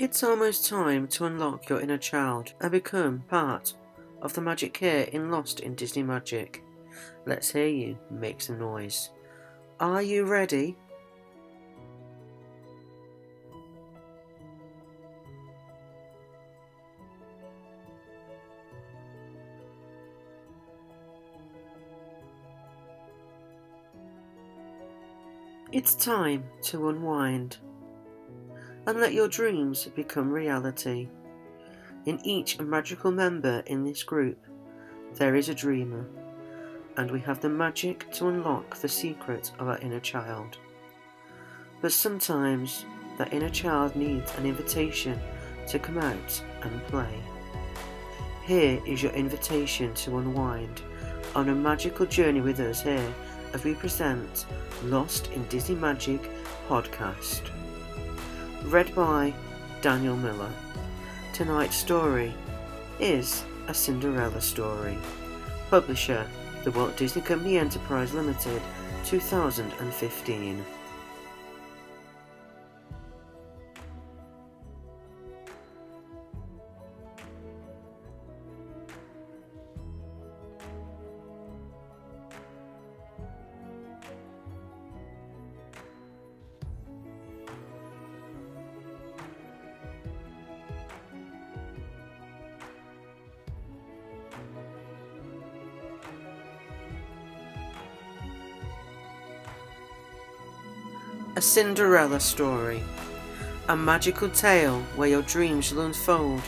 It's almost time to unlock your inner child and become part of the magic here in Lost in Disney Magic. Let's hear you make some noise. Are you ready? It's time to unwind and let your dreams become reality. In each magical member in this group, there is a dreamer, and we have the magic to unlock the secret of our inner child. But sometimes that inner child needs an invitation to come out and play. Here is your invitation to unwind on a magical journey with us here as we present Lost in Disney Magic podcast. Read by Daniel Miller. Tonight's story is a Cinderella story. Publisher The Walt Disney Company Enterprise Limited, 2015. A Cinderella story. A magical tale where your dreams will unfold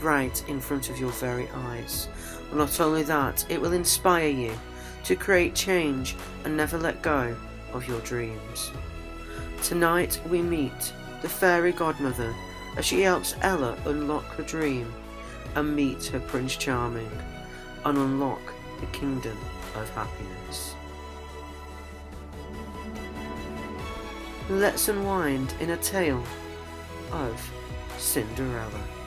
right in front of your very eyes. Not only that, it will inspire you to create change and never let go of your dreams. Tonight we meet the fairy godmother as she helps Ella unlock her dream and meet her Prince Charming and unlock the kingdom of happiness. Let's unwind in a tale of Cinderella.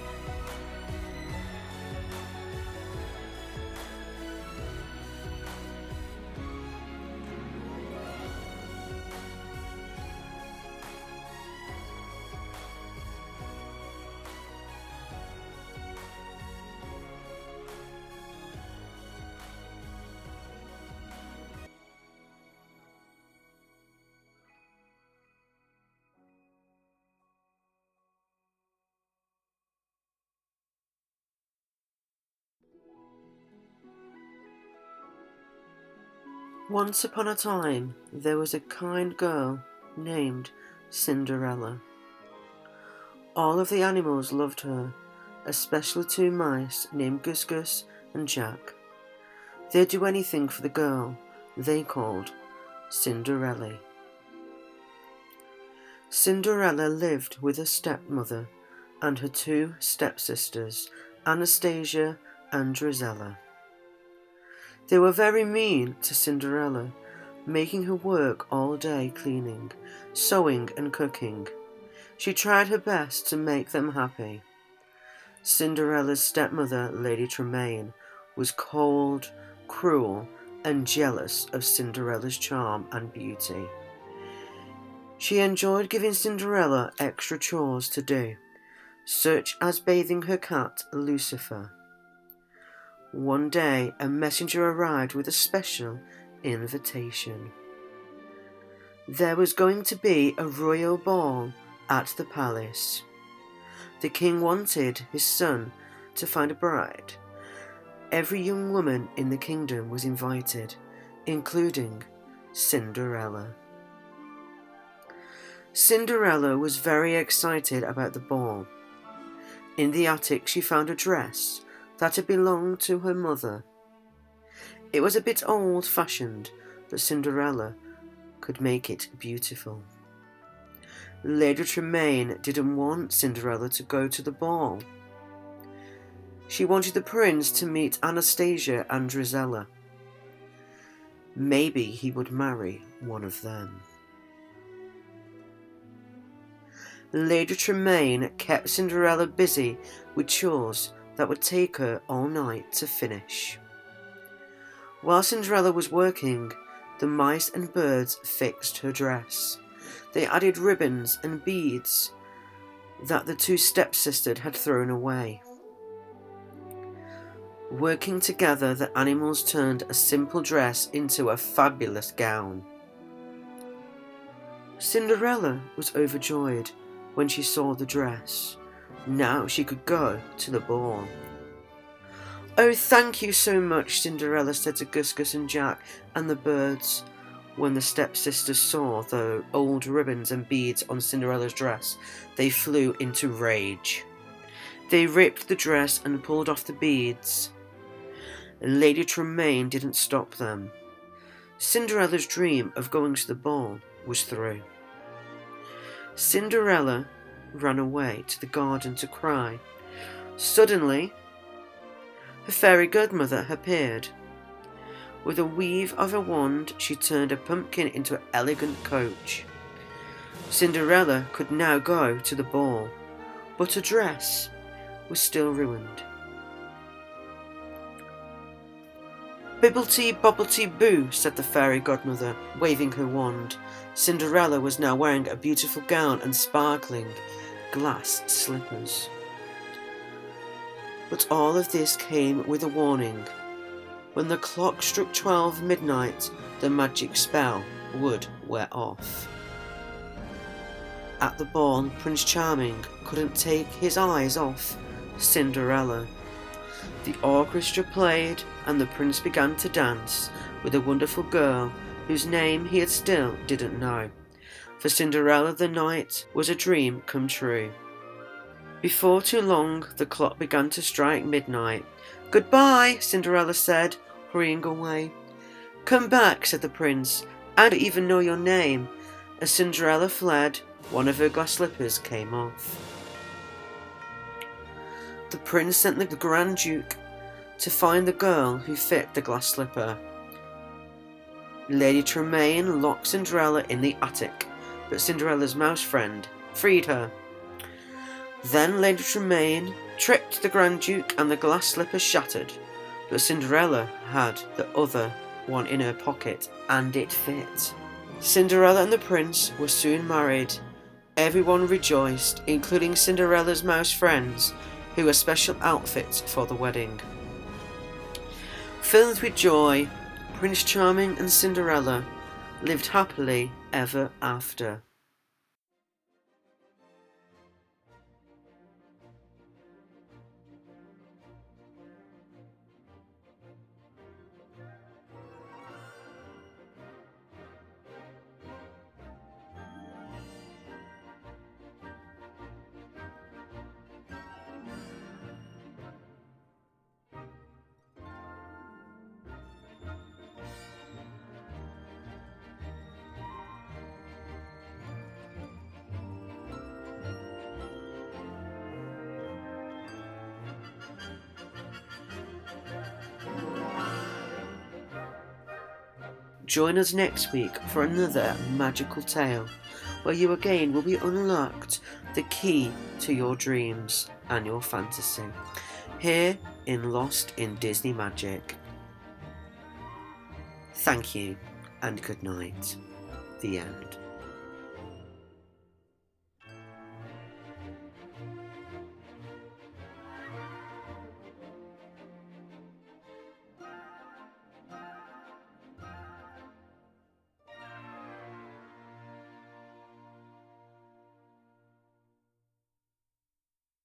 Once upon a time, there was a kind girl named Cinderella. All of the animals loved her, especially two mice named Gus Gus and Jack. They'd do anything for the girl they called Cinderella. Cinderella lived with her stepmother and her two stepsisters, Anastasia and Drizella. They were very mean to Cinderella, making her work all day cleaning, sewing, and cooking. She tried her best to make them happy. Cinderella's stepmother, Lady Tremaine, was cold, cruel, and jealous of Cinderella's charm and beauty. She enjoyed giving Cinderella extra chores to do, such as bathing her cat, Lucifer. One day, a messenger arrived with a special invitation. There was going to be a royal ball at the palace. The king wanted his son to find a bride. Every young woman in the kingdom was invited, including Cinderella. Cinderella was very excited about the ball. In the attic, she found a dress that had belonged to her mother. It was a bit old fashioned, but Cinderella could make it beautiful. Lady Tremaine didn't want Cinderella to go to the ball. She wanted the prince to meet Anastasia and Drizella. Maybe he would marry one of them. Lady Tremaine kept Cinderella busy with chores that would take her all night to finish. While Cinderella was working, the mice and birds fixed her dress. They added ribbons and beads. that the two stepsisters had thrown away. Working together, the animals turned a simple dress into a fabulous gown. Cinderella was overjoyed when she saw the dress. Now she could go to the ball. Oh, thank you so much, Cinderella said to Gus Gus and Jack and the birds. When the stepsisters saw the old ribbons and beads on Cinderella's dress, they flew into rage. They ripped the dress and pulled off the beads. Lady Tremaine didn't stop them. Cinderella's dream of going to the ball was through. Cinderella ran away to the garden to cry. Suddenly, her fairy godmother appeared. With a weave of a wand, she turned a pumpkin into an elegant coach. Cinderella could now go to the ball, but her dress was still ruined. Bibblety bobblety boo, said the fairy godmother, waving her wand. Cinderella was now wearing a beautiful gown and sparkling glass slippers. But all of this came with a warning. When the clock struck twelve midnight, the magic spell would wear off. At the ball, Prince Charming couldn't take his eyes off Cinderella. The orchestra played, and the prince began to dance with a wonderful girl whose name he had still didn't know. For Cinderella the night was a dream come true. Before too long, the clock began to strike midnight. Goodbye, Cinderella said, hurrying away. Come back, said the prince. I don't even know your name. As Cinderella fled, one of her glass slippers came off. The prince sent the Grand Duke to find the girl who fit the glass slipper. Lady Tremaine locked Cinderella in the attic, but Cinderella's mouse friend freed her. Then Lady Tremaine tricked the Grand Duke and the glass slipper shattered, but Cinderella had the other one in her pocket and it fit. Cinderella and the prince were soon married. Everyone rejoiced, including Cinderella's mouse friends, who were special outfits for the wedding. Filled with joy, Prince Charming and Cinderella lived happily ever after. Join us next week for another magical tale where you again will be unlocked the key to your dreams and your fantasy here in Lost in Disney Magic. Thank you and good night. The end.